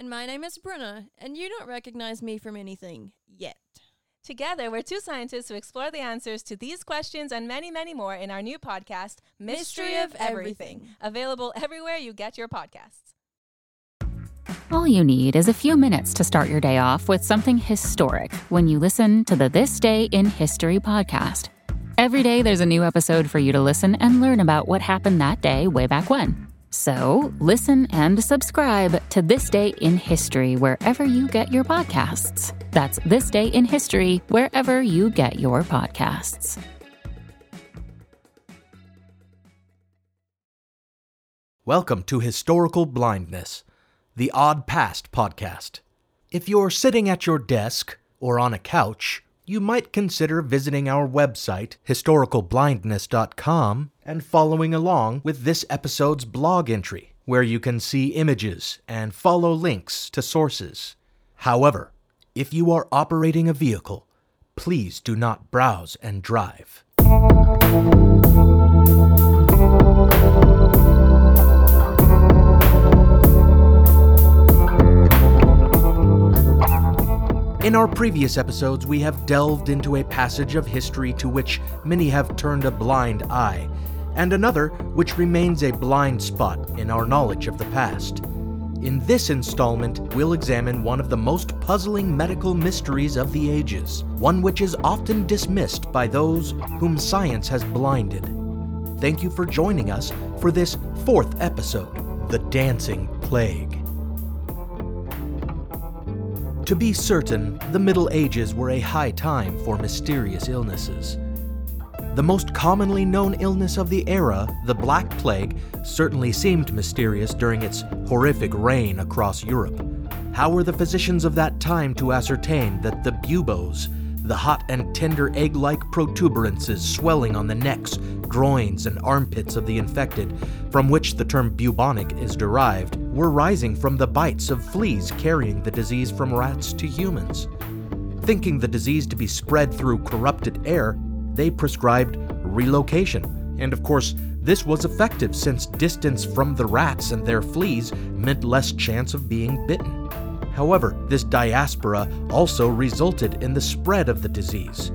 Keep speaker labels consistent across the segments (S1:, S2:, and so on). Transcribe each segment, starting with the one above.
S1: And my name is Bruna, and you don't recognize me from anything yet.
S2: Together, we're two scientists who explore the answers to these questions and many, many more in our new podcast, Mystery,
S1: Mystery
S2: of
S1: of
S2: Everything,
S1: Everything.
S2: available everywhere you get your podcasts.
S3: All you need is a few minutes to start your day off with something historic when you listen to the This Day in History podcast. Every day, there's a new episode for you to listen and learn about what happened that day way back when. So, listen and subscribe to This Day in History wherever you get your podcasts. That's This Day in History wherever you get your podcasts.
S4: Welcome to Historical Blindness, the Odd Past podcast. If you're sitting at your desk or on a couch, you might consider visiting our website, historicalblindness.com, and following along with this episode's blog entry, where you can see images and follow links to sources. However, if you are operating a vehicle, please do not browse and drive. In our previous episodes, we have delved into a passage of history to which many have turned a blind eye, and another which remains a blind spot in our knowledge of the past. In this installment, we'll examine one of the most puzzling medical mysteries of the ages, one which is often dismissed by those whom science has blinded. Thank you for joining us for this fourth episode The Dancing Plague. To be certain, the Middle Ages were a high time for mysterious illnesses. The most commonly known illness of the era, the Black Plague, certainly seemed mysterious during its horrific reign across Europe. How were the physicians of that time to ascertain that the buboes, the hot and tender egg like protuberances swelling on the necks, groins, and armpits of the infected, from which the term bubonic is derived, were rising from the bites of fleas carrying the disease from rats to humans? Thinking the disease to be spread through corrupted air, they prescribed relocation. And of course, this was effective since distance from the rats and their fleas meant less chance of being bitten. However, this diaspora also resulted in the spread of the disease.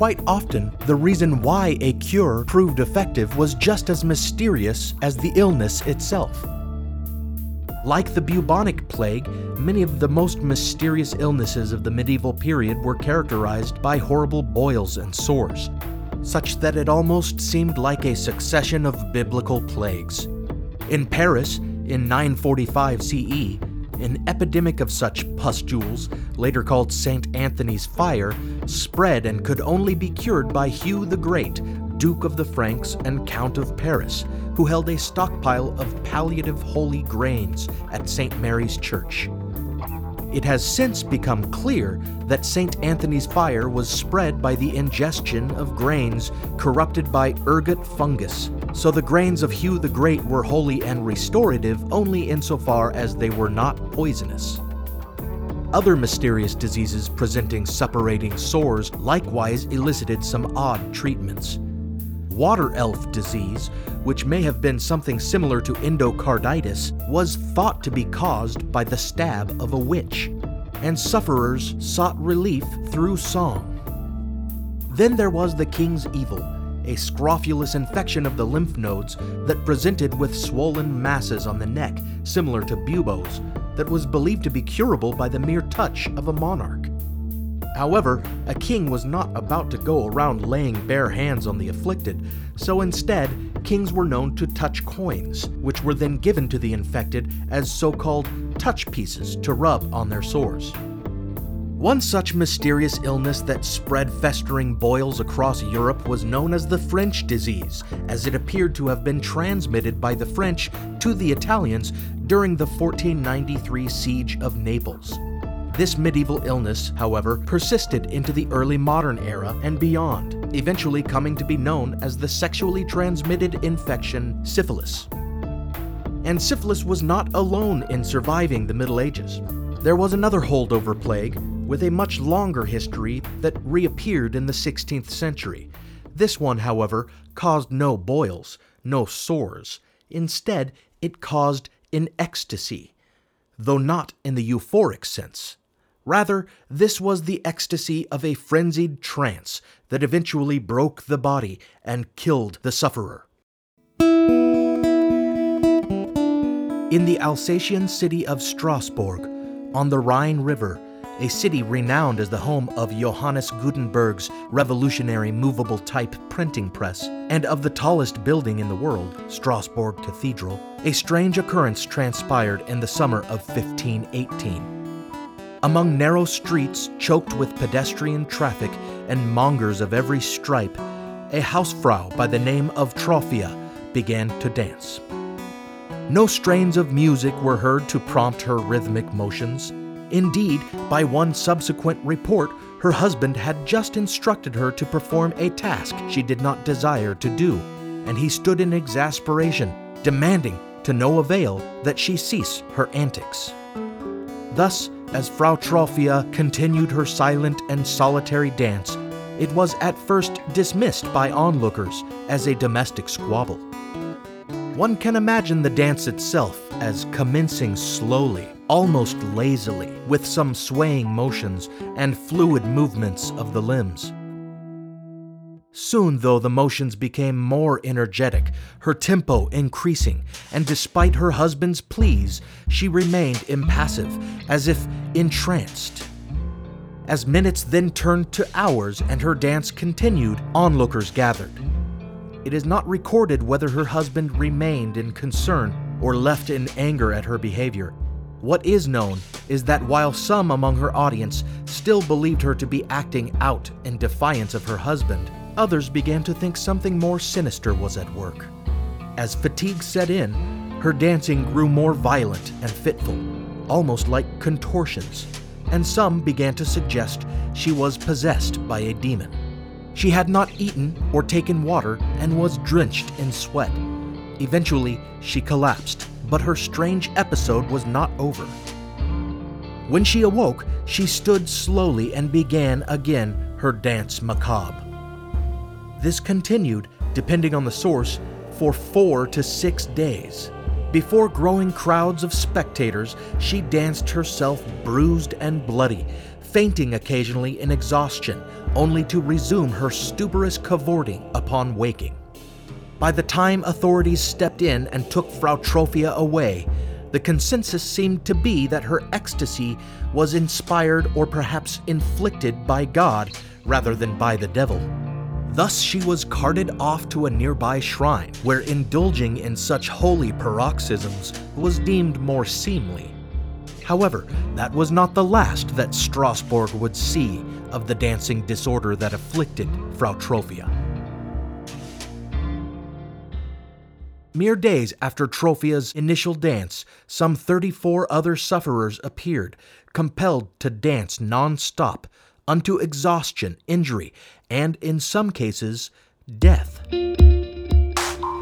S4: Quite often, the reason why a cure proved effective was just as mysterious as the illness itself. Like the bubonic plague, many of the most mysterious illnesses of the medieval period were characterized by horrible boils and sores, such that it almost seemed like a succession of biblical plagues. In Paris, in 945 CE, an epidemic of such pustules, later called St. Anthony's fire, spread and could only be cured by Hugh the Great, Duke of the Franks and Count of Paris, who held a stockpile of palliative holy grains at St. Mary's Church. It has since become clear that St. Anthony's fire was spread by the ingestion of grains corrupted by ergot fungus, so the grains of Hugh the Great were holy and restorative only insofar as they were not poisonous. Other mysterious diseases presenting suppurating sores likewise elicited some odd treatments. Water elf disease, which may have been something similar to endocarditis, was thought to be caused by the stab of a witch, and sufferers sought relief through song. Then there was the king's evil, a scrofulous infection of the lymph nodes that presented with swollen masses on the neck, similar to buboes, that was believed to be curable by the mere touch of a monarch. However, a king was not about to go around laying bare hands on the afflicted, so instead, kings were known to touch coins, which were then given to the infected as so called touch pieces to rub on their sores. One such mysterious illness that spread festering boils across Europe was known as the French disease, as it appeared to have been transmitted by the French to the Italians during the 1493 siege of Naples. This medieval illness, however, persisted into the early modern era and beyond, eventually coming to be known as the sexually transmitted infection syphilis. And syphilis was not alone in surviving the Middle Ages. There was another holdover plague with a much longer history that reappeared in the 16th century. This one, however, caused no boils, no sores. Instead, it caused an ecstasy, though not in the euphoric sense. Rather, this was the ecstasy of a frenzied trance that eventually broke the body and killed the sufferer. In the Alsatian city of Strasbourg, on the Rhine River, a city renowned as the home of Johannes Gutenberg's revolutionary movable type printing press, and of the tallest building in the world, Strasbourg Cathedral, a strange occurrence transpired in the summer of 1518. Among narrow streets choked with pedestrian traffic and mongers of every stripe, a housefrau by the name of Troffea began to dance. No strains of music were heard to prompt her rhythmic motions. Indeed, by one subsequent report, her husband had just instructed her to perform a task she did not desire to do, and he stood in exasperation, demanding, to no avail, that she cease her antics. Thus, as Frau Troffea continued her silent and solitary dance, it was at first dismissed by onlookers as a domestic squabble. One can imagine the dance itself as commencing slowly, almost lazily, with some swaying motions and fluid movements of the limbs. Soon, though, the motions became more energetic, her tempo increasing, and despite her husband's pleas, she remained impassive, as if entranced. As minutes then turned to hours and her dance continued, onlookers gathered. It is not recorded whether her husband remained in concern or left in anger at her behavior. What is known is that while some among her audience still believed her to be acting out in defiance of her husband, others began to think something more sinister was at work. As fatigue set in, her dancing grew more violent and fitful, almost like contortions, and some began to suggest she was possessed by a demon. She had not eaten or taken water and was drenched in sweat. Eventually, she collapsed, but her strange episode was not over. When she awoke, she stood slowly and began again her dance macabre. This continued, depending on the source, for four to six days. Before growing crowds of spectators, she danced herself bruised and bloody, fainting occasionally in exhaustion, only to resume her stuporous cavorting upon waking. By the time authorities stepped in and took Frau Troffea away, the consensus seemed to be that her ecstasy was inspired or perhaps inflicted by God rather than by the devil. Thus, she was carted off to a nearby shrine, where indulging in such holy paroxysms was deemed more seemly. However, that was not the last that Strasbourg would see of the dancing disorder that afflicted Frau Troffea. Mere days after Troffea's initial dance, some 34 other sufferers appeared, compelled to dance non stop, unto exhaustion, injury, and in some cases, death.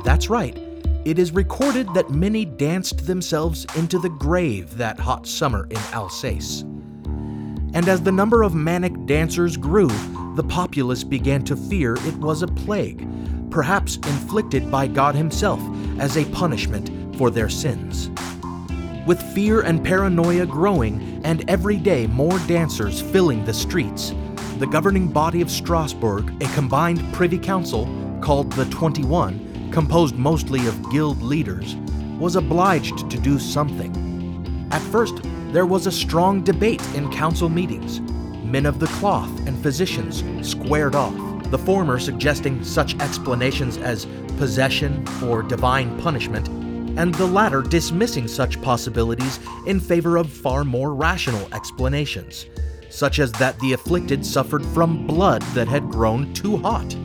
S4: That's right, it is recorded that many danced themselves into the grave that hot summer in Alsace. And as the number of manic dancers grew, the populace began to fear it was a plague, perhaps inflicted by God Himself as a punishment for their sins. With fear and paranoia growing, and every day more dancers filling the streets, the governing body of Strasbourg, a combined privy council called the 21, composed mostly of guild leaders, was obliged to do something. At first, there was a strong debate in council meetings. Men of the cloth and physicians squared off, the former suggesting such explanations as possession or divine punishment, and the latter dismissing such possibilities in favor of far more rational explanations. such as that the afflicted suffered from blood that had grown too hot.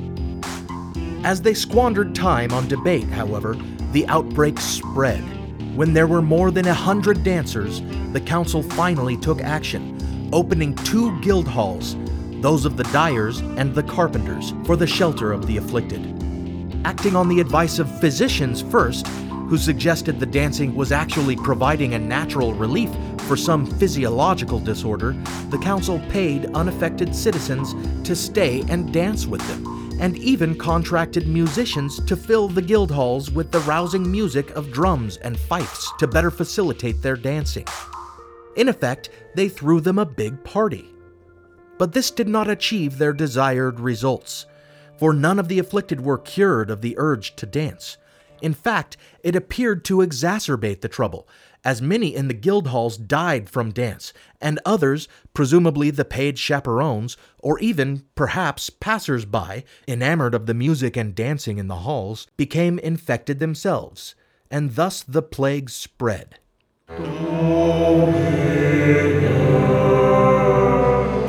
S4: As they squandered time on debate, however, the outbreak spread. When there were more than a hundred dancers, the council finally took action, opening two guild halls, those of the dyers and the carpenters, for the shelter of the afflicted. Acting on the advice of physicians first, who suggested the dancing was actually providing a natural relief for some physiological disorder, the council paid unaffected citizens to stay and dance with them and even contracted musicians to fill the guild halls with the rousing music of drums and fifes to better facilitate their dancing. In effect, they threw them a big party. But this did not achieve their desired results, for none of the afflicted were cured of the urge to dance. In fact, it appeared to exacerbate the trouble, as many in the guild halls died from dance, and others, presumably the paid chaperones, or even, perhaps, passers by, enamored of the music and dancing in the halls, became infected themselves, and thus the plague spread.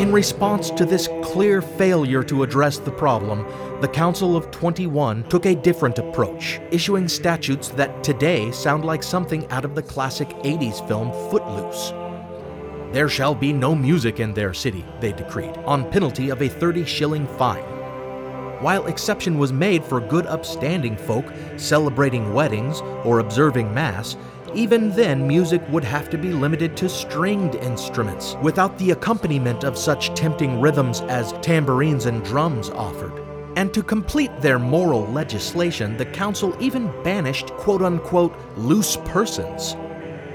S4: In response to this clear failure to address the problem, the Council of 21 took a different approach, issuing statutes that today sound like something out of the classic 80s film Footloose. There shall be no music in their city, they decreed, on penalty of a 30 shilling fine. While exception was made for good upstanding folk celebrating weddings or observing Mass, even then, music would have to be limited to stringed instruments, without the accompaniment of such tempting rhythms as tambourines and drums offered. And to complete their moral legislation, the council even banished quote unquote loose persons.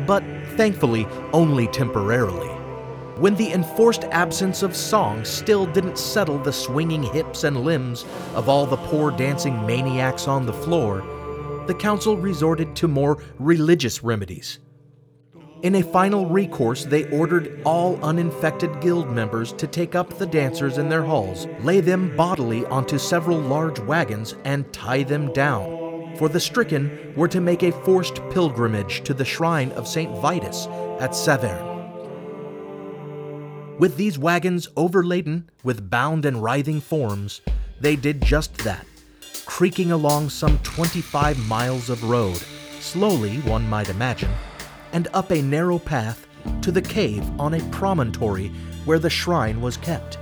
S4: But thankfully, only temporarily. When the enforced absence of song still didn't settle the swinging hips and limbs of all the poor dancing maniacs on the floor, the council resorted to more religious remedies. In a final recourse, they ordered all uninfected guild members to take up the dancers in their halls, lay them bodily onto several large wagons, and tie them down. For the stricken were to make a forced pilgrimage to the shrine of St. Vitus at Saverne. With these wagons overladen with bound and writhing forms, they did just that creaking along some 25 miles of road, slowly, one might imagine, and up a narrow path to the cave on a promontory where the shrine was kept.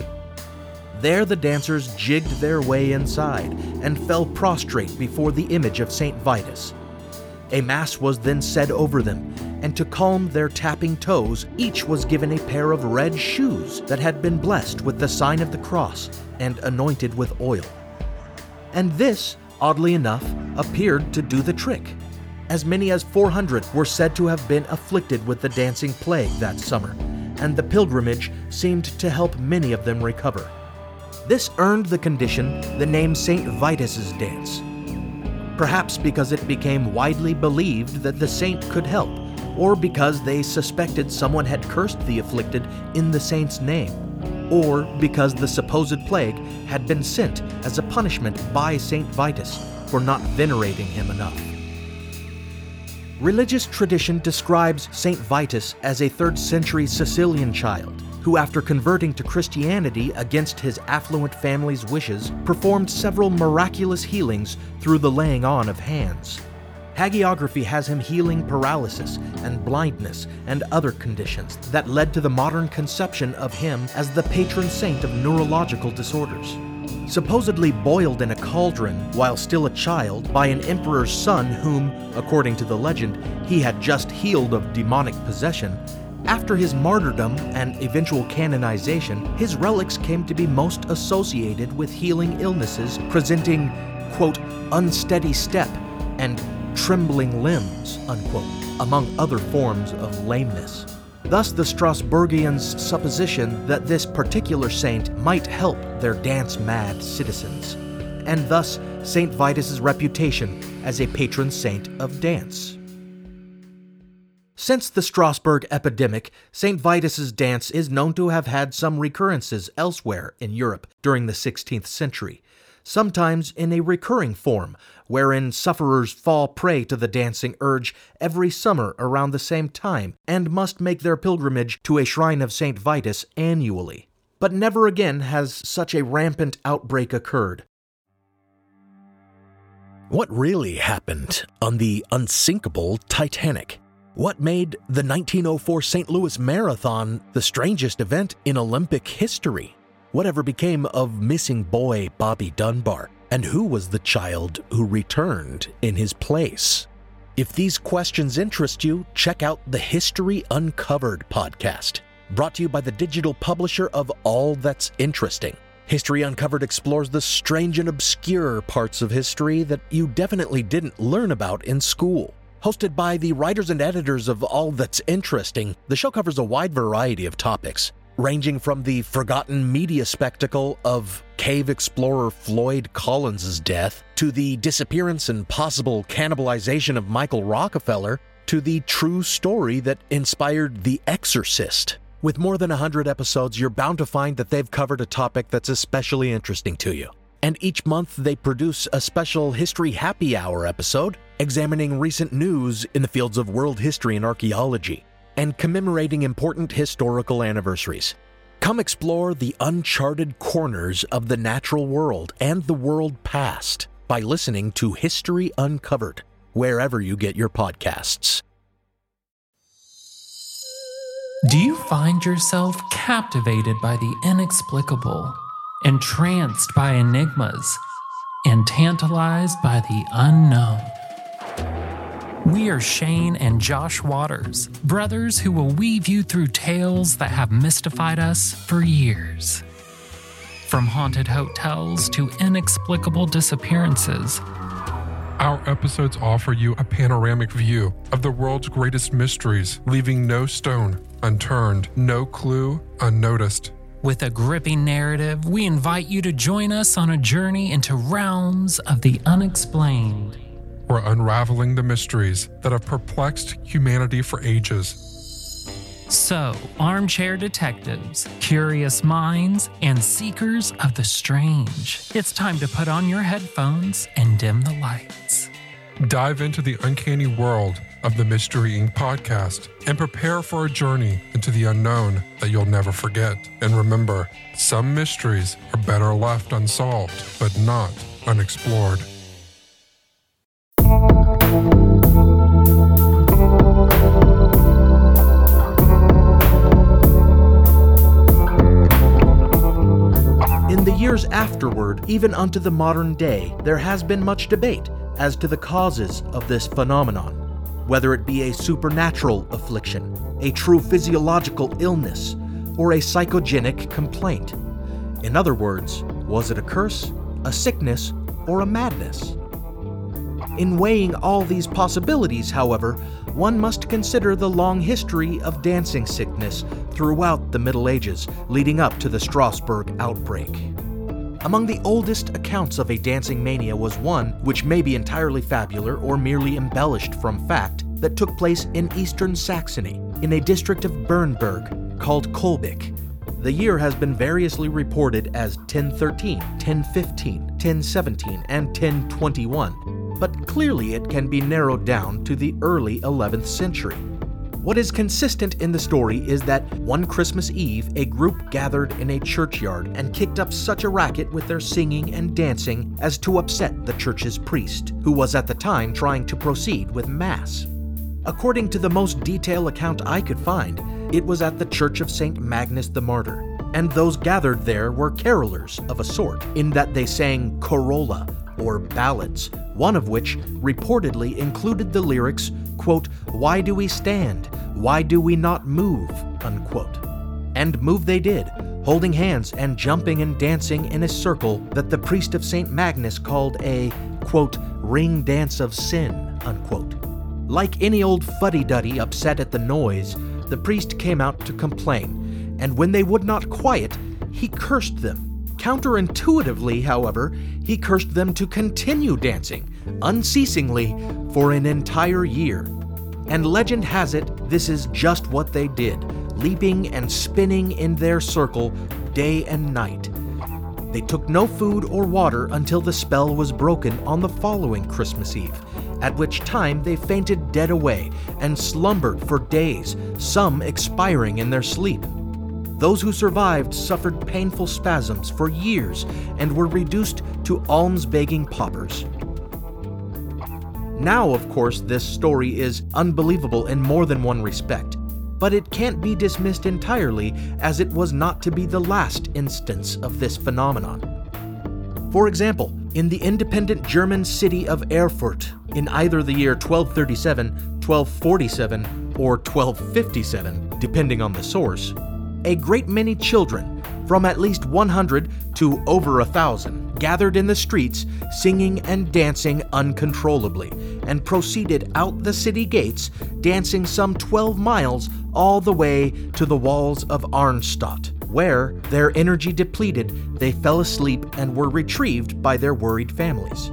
S4: There the dancers jigged their way inside and fell prostrate before the image of St. Vitus. A mass was then said over them, and to calm their tapping toes, each was given a pair of red shoes that had been blessed with the sign of the cross and anointed with oil and this, oddly enough, appeared to do the trick. As many as 400 were said to have been afflicted with the dancing plague that summer, and the pilgrimage seemed to help many of them recover. This earned the condition the name St. Vitus's dance. Perhaps because it became widely believed that the saint could help, or because they suspected someone had cursed the afflicted in the saint's name or because the supposed plague had been sent as a punishment by St. Vitus for not venerating him enough. Religious tradition describes St. Vitus as a 3rd century Sicilian child who, after converting to Christianity against his affluent family's wishes, performed several miraculous healings through the laying on of hands. Hagiography has him healing paralysis and blindness and other conditions that led to the modern conception of him as the patron saint of neurological disorders. Supposedly boiled in a cauldron while still a child by an emperor's son, whom, according to the legend, he had just healed of demonic possession, after his martyrdom and eventual canonization, his relics came to be most associated with healing illnesses presenting, quote, unsteady step and trembling limbs, unquote, among other forms of lameness. Thus, the Strasburgians' supposition that this particular saint might help their dance mad citizens, and thus St. Vitus's reputation as a patron saint of dance. Since the Strasbourg epidemic, St. Vitus's dance is known to have had some recurrences elsewhere in Europe during the 16th century, sometimes in a recurring form, wherein sufferers fall prey to the dancing urge every summer around the same time and must make their pilgrimage to a shrine of St. Vitus annually. But never again has such a rampant outbreak occurred. What really happened on the unsinkable Titanic? What made the 1904 St. Louis Marathon the strangest event in Olympic history? Whatever became of missing boy Bobby Dunbar? And who was the child who returned in his place? If these questions interest you, check out the History Uncovered podcast, brought to you by the digital publisher of All That's Interesting. History Uncovered explores the strange and obscure parts of history that you definitely didn't learn about in school. Hosted by the writers and editors of All That's Interesting, the show covers a wide variety of topics ranging from the forgotten media spectacle of cave explorer Floyd Collins' death, to the disappearance and possible cannibalization of Michael Rockefeller, to the true story that inspired The Exorcist. With more than 100 episodes, you're bound to find that they've covered a topic that's especially interesting to you. And each month, they produce a special History Happy Hour episode examining recent news in the fields of world history and archaeology and commemorating important historical anniversaries. Come explore the uncharted corners of the natural world and the world past by listening to History Uncovered, wherever you get your podcasts.
S5: Do you find yourself captivated by the inexplicable, entranced by enigmas, and tantalized by the unknown? We are Shane and Josh Waters, brothers who will weave you through tales that have mystified us for years. From haunted hotels to inexplicable disappearances,
S6: Our episodes offer you a panoramic view of the world's greatest mysteries, leaving no stone unturned, no clue unnoticed.
S5: with a gripping narrative, we invite you to join us on a journey into realms of the unexplained.
S6: We're unraveling the mysteries that have perplexed humanity for ages.
S5: So, armchair detectives, curious minds, and seekers of the strange, it's time to put on your headphones and dim the lights.
S6: Dive into the uncanny world of the Mystery Inc. podcast and prepare for a journey into the unknown that you'll never forget. And remember, some mysteries are better left unsolved, but not unexplored.
S4: Years afterward, even unto the modern day, there has been much debate as to the causes of this phenomenon, whether it be a supernatural affliction, a true physiological illness, or a psychogenic complaint. In other words, was it a curse, a sickness, or a madness? In weighing all these possibilities, however, one must consider the long history of dancing sickness throughout the Middle Ages leading up to the Strasbourg outbreak. Among the oldest accounts of a dancing mania was one which may be entirely fabular or merely embellished from fact that took place in eastern Saxony, in a district of Bernburg called Kölbigk. The year has been variously reported as 1013, 1015, 1017, and 1021, but clearly it can be narrowed down to the early 11th century. What is consistent in the story is that one Christmas Eve, a group gathered in a churchyard and kicked up such a racket with their singing and dancing as to upset the church's priest, who was at the time trying to proceed with Mass. According to the most detailed account I could find, it was at the Church of St. Magnus the Martyr, and those gathered there were carolers of a sort, in that they sang corolla, or ballads, one of which reportedly included the lyrics, quote, Why do we stand? Why do we not move? unquote. And move they did, holding hands and jumping and dancing in a circle that the priest of St. Magnus called a, quote, ring dance of sin, unquote. Like any old fuddy duddy upset at the noise, the priest came out to complain, and when they would not quiet, he cursed them. Counterintuitively, however, he cursed them to continue dancing, unceasingly, for an entire year. And legend has it, this is just what they did, leaping and spinning in their circle day and night. They took no food or water until the spell was broken on the following Christmas Eve, at which time they fainted dead away and slumbered for days, some expiring in their sleep. Those who survived suffered painful spasms for years and were reduced to alms begging paupers. Now, of course, this story is unbelievable in more than one respect, but it can't be dismissed entirely as it was not to be the last instance of this phenomenon. For example, in the independent German city of Erfurt, in either the year 1237, 1247, or 1257, depending on the source, a great many children, from at least 100 to over a thousand, gathered in the streets, singing and dancing uncontrollably, and proceeded out the city gates, dancing some 12 miles all the way to the walls of Arnstadt, where, their energy depleted, they fell asleep and were retrieved by their worried families.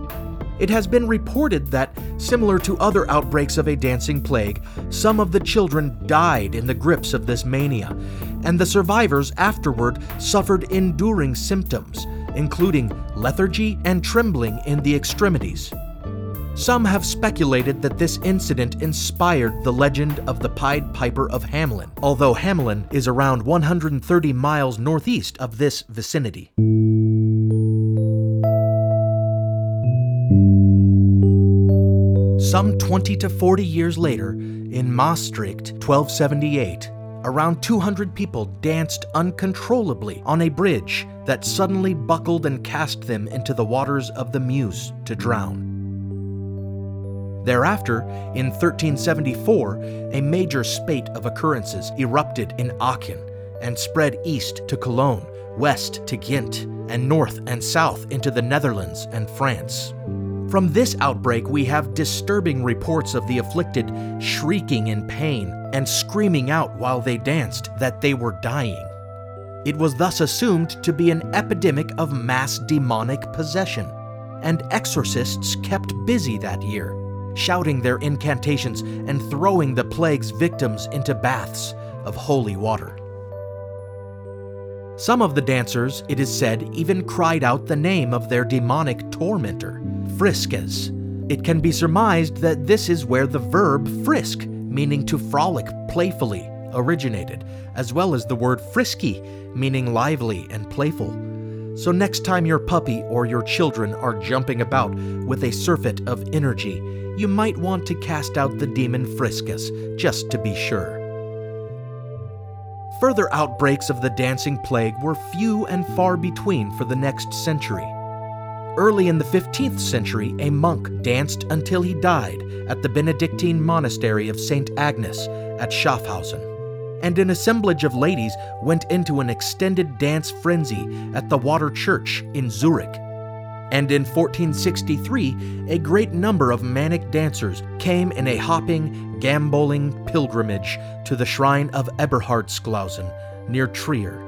S4: It has been reported that, similar to other outbreaks of a dancing plague, some of the children died in the grips of this mania, and the survivors afterward suffered enduring symptoms, including lethargy and trembling in the extremities. Some have speculated that this incident inspired the legend of the Pied Piper of Hamelin, although Hamelin is around 130 miles northeast of this vicinity. Some 20 to 40 years later, in Maastricht, 1278, around 200 people danced uncontrollably on a bridge that suddenly buckled and cast them into the waters of the Meuse to drown. Thereafter, in 1374, a major spate of occurrences erupted in Aachen and spread east to Cologne, west to Ghent, and north and south into the Netherlands and France. From this outbreak, we have disturbing reports of the afflicted shrieking in pain and screaming out while they danced that they were dying. It was thus assumed to be an epidemic of mass demonic possession, and exorcists kept busy that year, shouting their incantations and throwing the plague's victims into baths of holy water. Some of the dancers, it is said, even cried out the name of their demonic tormentor, Friskes. It can be surmised that this is where the verb frisk, meaning to frolic playfully, originated, as well as the word frisky, meaning lively and playful. So, next time your puppy or your children are jumping about with a surfeit of energy, you might want to cast out the demon Friscus, just to be sure. Further outbreaks of the dancing plague were few and far between for the next century. Early in the 15th century, a monk danced until he died at the Benedictine monastery of St. Agnes at Schaffhausen, and an assemblage of ladies went into an extended dance frenzy at the Water Church in Zurich. And in 1463, a great number of manic dancers came in a hopping, gamboling pilgrimage to the shrine of Eberhardsklausen near Trier.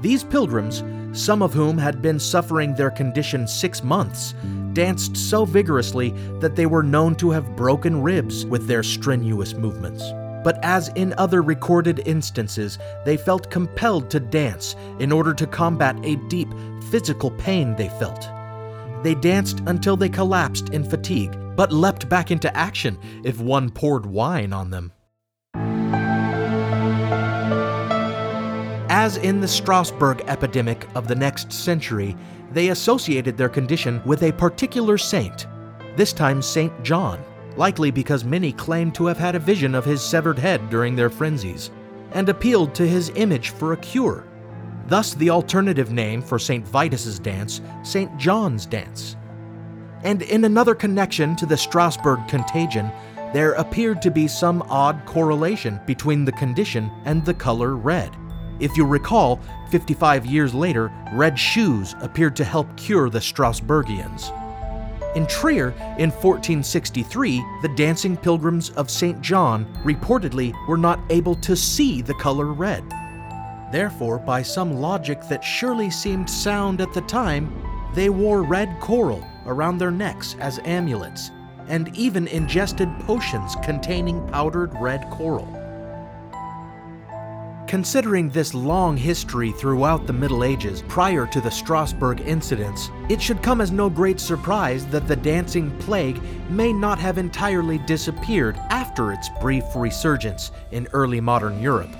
S4: These pilgrims, some of whom had been suffering their condition six months, danced so vigorously that they were known to have broken ribs with their strenuous movements. But as in other recorded instances, they felt compelled to dance in order to combat a deep physical pain they felt. They danced until they collapsed in fatigue, but leapt back into action if one poured wine on them. As in the Strasbourg epidemic of the next century, they associated their condition with a particular saint, this time Saint John, likely because many claimed to have had a vision of his severed head during their frenzies, and appealed to his image for a cure. Thus, the alternative name for St. Vitus's dance, St. John's dance. And in another connection to the Strasbourg contagion, there appeared to be some odd correlation between the condition and the color red. If you recall, 55 years later, red shoes appeared to help cure the Strasburgians. In Trier, in 1463, the dancing pilgrims of St. John reportedly were not able to see the color red. Therefore, by some logic that surely seemed sound at the time, they wore red coral around their necks as amulets, and even ingested potions containing powdered red coral. Considering this long history throughout the Middle Ages prior to the Strasbourg incidents, it should come as no great surprise that the dancing plague may not have entirely disappeared after its brief resurgence in early modern Europe.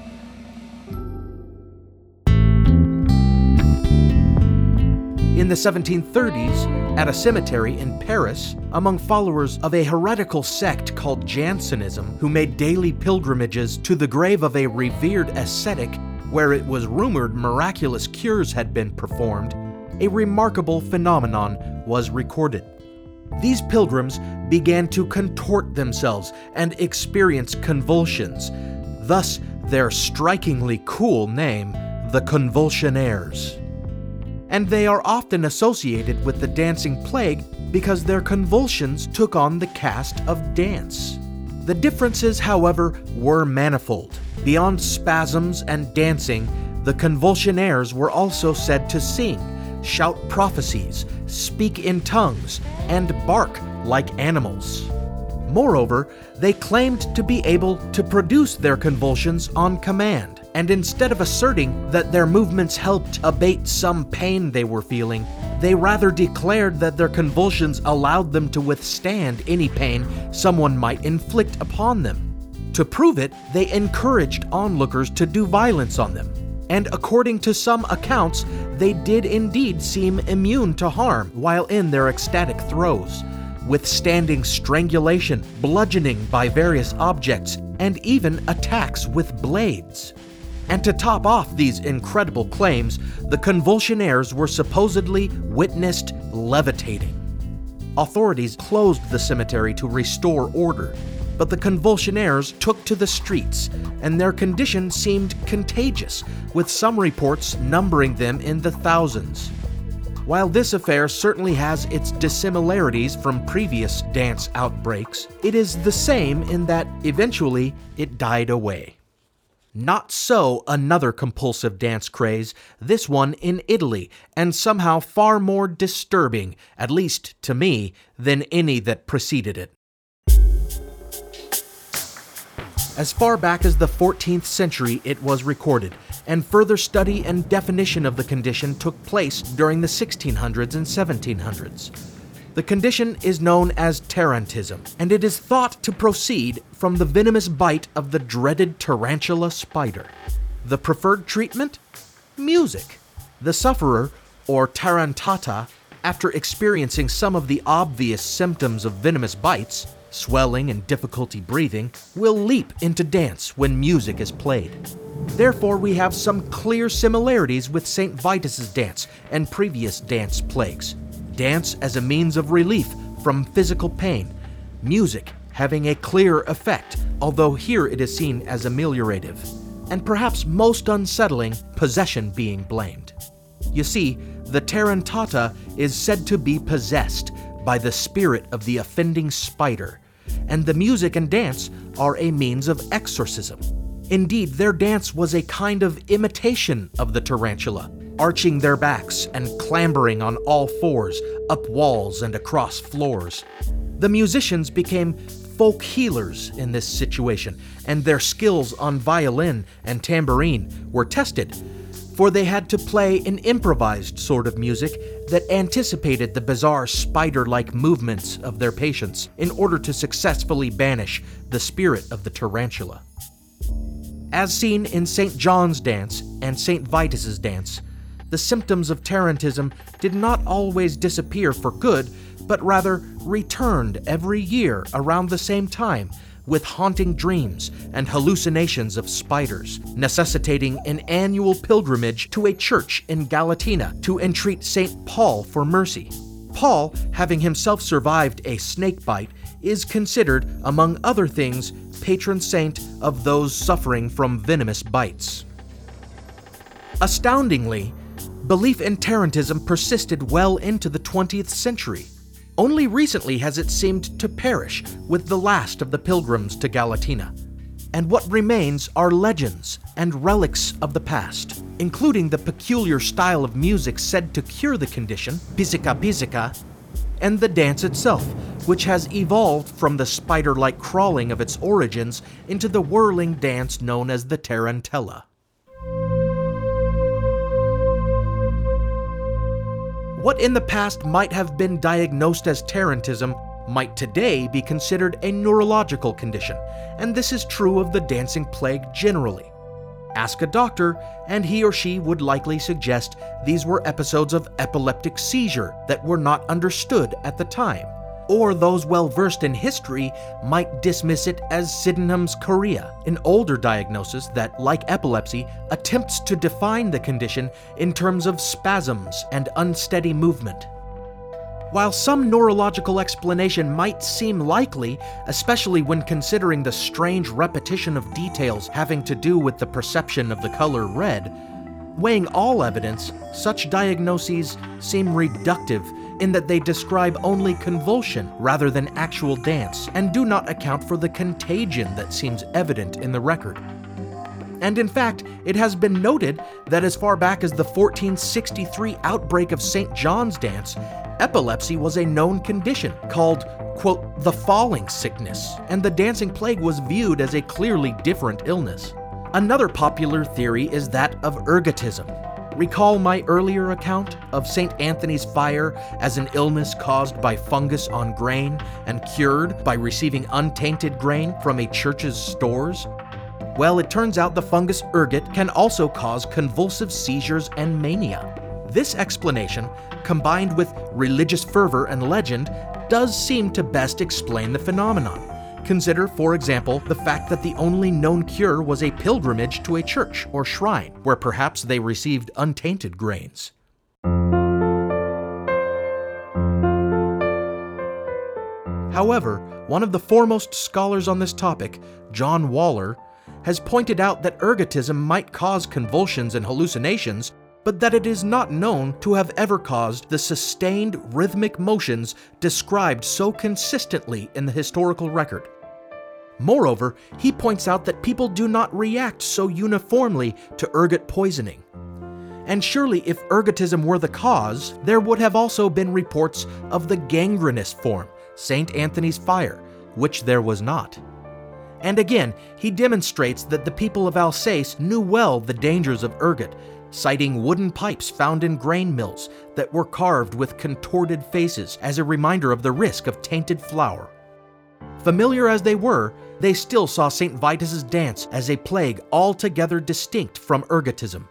S4: In the 1730s, at a cemetery in Paris, among followers of a heretical sect called Jansenism, who made daily pilgrimages to the grave of a revered ascetic where it was rumored miraculous cures had been performed, a remarkable phenomenon was recorded. These pilgrims began to contort themselves and experience convulsions, thus, their strikingly cool name, the Convulsionaires and they are often associated with the dancing plague because their convulsions took on the cast of dance. The differences, however, were manifold. Beyond spasms and dancing, the convulsionaires were also said to sing, shout prophecies, speak in tongues, and bark like animals. Moreover, they claimed to be able to produce their convulsions on command and instead of asserting that their movements helped abate some pain they were feeling, they rather declared that their convulsions allowed them to withstand any pain someone might inflict upon them. To prove it, they encouraged onlookers to do violence on them. And according to some accounts, they did indeed seem immune to harm while in their ecstatic throes, withstanding strangulation, bludgeoning by various objects, and even attacks with blades. And to top off these incredible claims, the convulsionaires were supposedly witnessed levitating. Authorities closed the cemetery to restore order, but the convulsionaires took to the streets, and their condition seemed contagious, with some reports numbering them in the thousands. While this affair certainly has its dissimilarities from previous dance outbreaks, it is the same in that eventually it died away. Not so another compulsive dance craze, this one in Italy, and somehow far more disturbing, at least to me, than any that preceded it. As far back as the 14th century, it was recorded, and further study and definition of the condition took place during the 1600s and 1700s. The condition is known as tarantism, and it is thought to proceed from the venomous bite of the dreaded tarantula spider. The preferred treatment? Music. The sufferer, or tarantata, after experiencing some of the obvious symptoms of venomous bites, swelling and difficulty breathing, will leap into dance when music is played. Therefore, we have some clear similarities with St. Vitus's dance and previous dance plagues dance as a means of relief from physical pain, music having a clear effect, although here it is seen as ameliorative, and perhaps most unsettling, possession being blamed. You see, the Tarantata is said to be possessed by the spirit of the offending spider, and the music and dance are a means of exorcism. Indeed, their dance was a kind of imitation of the tarantula, arching their backs and clambering on all fours up walls and across floors. The musicians became folk healers in this situation, and their skills on violin and tambourine were tested, for they had to play an improvised sort of music that anticipated the bizarre spider like movements of their patients in order to successfully banish the spirit of the tarantula. As seen in St. John's dance and St. Vitus's dance, the symptoms of tarantism did not always disappear for good, but rather returned every year around the same time with haunting dreams and hallucinations of spiders, necessitating an annual pilgrimage to a church in Galatina to entreat St. Paul for mercy. Paul, having himself survived a snake bite, is considered, among other things, patron saint of those suffering from venomous bites. Astoundingly, belief in Tarantism persisted well into the 20th century. Only recently has it seemed to perish with the last of the pilgrims to Galatina. And what remains are legends and relics of the past, including the peculiar style of music said to cure the condition, pizzica pizzica, and the dance itself, which has evolved from the spider like crawling of its origins into the whirling dance known as the tarantella. What in the past might have been diagnosed as tarantism might today be considered a neurological condition, and this is true of the dancing plague generally. Ask a doctor, and he or she would likely suggest these were episodes of epileptic seizure that were not understood at the time. Or those well versed in history might dismiss it as Sydenham's chorea, an older diagnosis that, like epilepsy, attempts to define the condition in terms of spasms and unsteady movement. While some neurological explanation might seem likely, especially when considering the strange repetition of details having to do with the perception of the color red, weighing all evidence, such diagnoses seem reductive in that they describe only convulsion rather than actual dance and do not account for the contagion that seems evident in the record. And in fact, it has been noted that as far back as the 1463 outbreak of St. John's dance, epilepsy was a known condition called, quote, the falling sickness, and the dancing plague was viewed as a clearly different illness. Another popular theory is that of ergotism. Recall my earlier account of St. Anthony's fire as an illness caused by fungus on grain and cured by receiving untainted grain from a church's stores? Well, it turns out the fungus ergot can also cause convulsive seizures and mania. This explanation, combined with religious fervor and legend, does seem to best explain the phenomenon. Consider, for example, the fact that the only known cure was a pilgrimage to a church or shrine, where perhaps they received untainted grains. However, one of the foremost scholars on this topic, John Waller, has pointed out that ergotism might cause convulsions and hallucinations, but that it is not known to have ever caused the sustained rhythmic motions described so consistently in the historical record. Moreover, he points out that people do not react so uniformly to ergot poisoning. And surely, if ergotism were the cause, there would have also been reports of the gangrenous form, St. Anthony's fire, which there was not. And again, he demonstrates that the people of Alsace knew well the dangers of ergot, citing wooden pipes found in grain mills that were carved with contorted faces as a reminder of the risk of tainted flour. Familiar as they were, they still saw St. Vitus's dance as a plague altogether distinct from ergotism.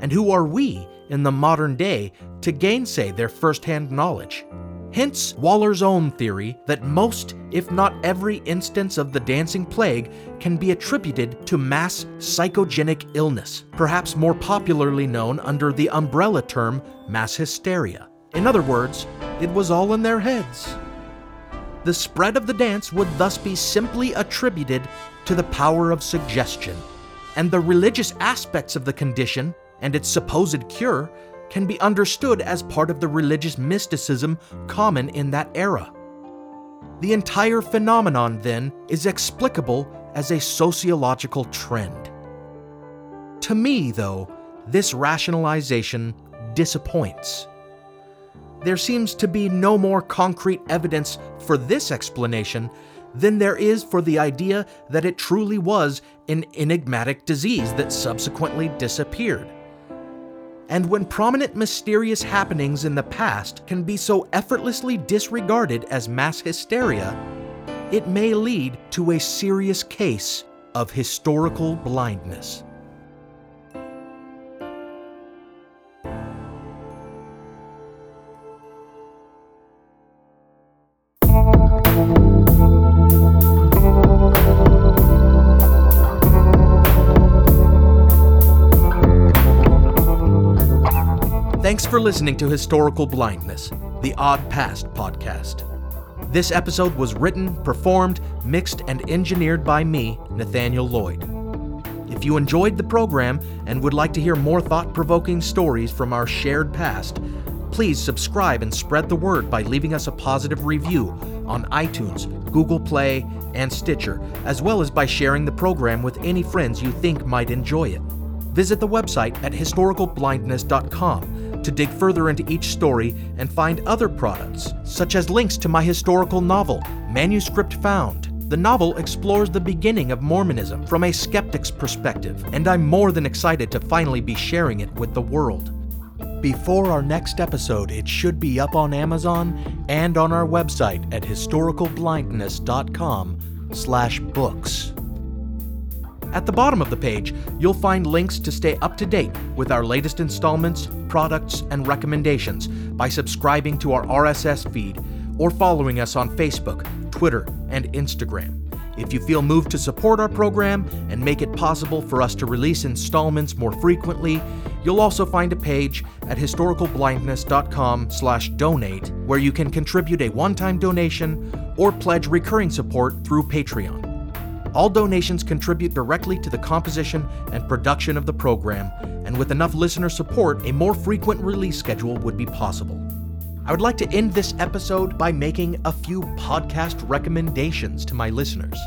S4: And who are we in the modern day to gainsay their first-hand knowledge? Hence Waller's own theory that most, if not every instance of the dancing plague can be attributed to mass psychogenic illness, perhaps more popularly known under the umbrella term mass hysteria. In other words, it was all in their heads. The spread of the dance would thus be simply attributed to the power of suggestion, and the religious aspects of the condition and its supposed cure can be understood as part of the religious mysticism common in that era. The entire phenomenon, then, is explicable as a sociological trend. To me, though, this rationalization disappoints. There seems to be no more concrete evidence for this explanation than there is for the idea that it truly was an enigmatic disease that subsequently disappeared. And when prominent mysterious happenings in the past can be so effortlessly disregarded as mass hysteria, it may lead to a serious case of historical blindness. For listening to Historical Blindness, the Odd Past podcast. This episode was written, performed, mixed, and engineered by me, Nathaniel Lloyd. If you enjoyed the program and would like to hear more thought provoking stories from our shared past, please subscribe and spread the word by leaving us a positive review on iTunes, Google Play, and Stitcher, as well as by sharing the program with any friends you think might enjoy it. Visit the website at historicalblindness.com to dig further into each story and find other products, such as links to my historical novel, Manuscript Found. The novel explores the beginning of Mormonism from a skeptic's perspective, and I'm more than excited to finally be sharing it with the world. Before our next episode, it should be up on Amazon and on our website at historicalblindness.com slash books. At the bottom of the page, you'll find links to stay up to date with our latest installments, products, and recommendations by subscribing to our RSS feed or following us on Facebook, Twitter, and Instagram. If you feel moved to support our program and make it possible for us to release installments more frequently, you'll also find a page at historicalblindness.com/donate where you can contribute a one-time donation or pledge recurring support through Patreon. All donations contribute directly to the composition and production of the program, and with enough listener support, a more frequent release schedule would be possible. I would like to end this episode by making a few podcast recommendations to my listeners.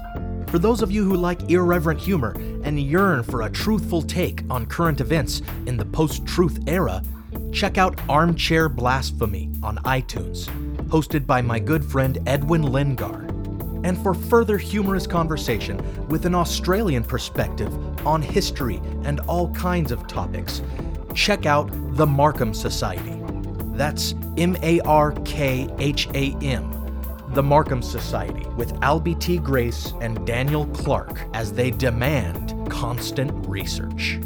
S4: For those of you who like irreverent humor and yearn for a truthful take on current events in the post truth era, check out Armchair Blasphemy on iTunes, hosted by my good friend Edwin Lyngar. And for further humorous conversation with an Australian perspective on history and all kinds of topics, check out The Markham Society. That's M A R K H A M. The Markham Society, with Albie T. Grace and Daniel Clark as they demand constant research.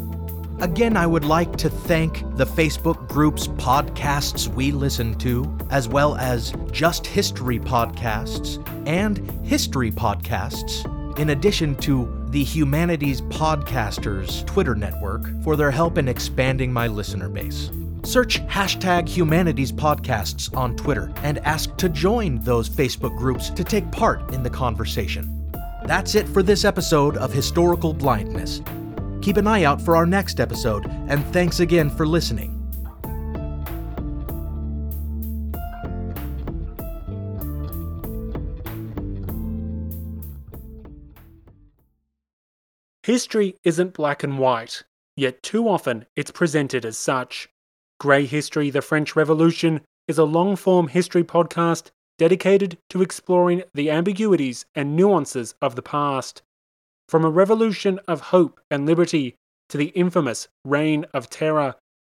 S4: Again, I would like to thank the Facebook group's podcasts we listen to, as well as Just History podcasts and History podcasts, in addition to the Humanities Podcasters Twitter network for their help in expanding my listener base. Search hashtag Humanities Podcasts on Twitter and ask to join those Facebook groups to take part in the conversation. That's it for this episode of Historical Blindness. Keep an eye out for our next episode, and thanks again for listening.
S5: History isn't black and white, yet too often it's presented as such. Grey History The French Revolution is a long form history podcast dedicated to exploring the ambiguities and nuances of the past. From a revolution of hope and liberty to the infamous Reign of Terror,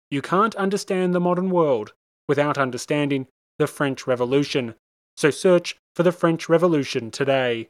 S5: you can't understand the modern world without understanding the French Revolution. So search for the French Revolution today.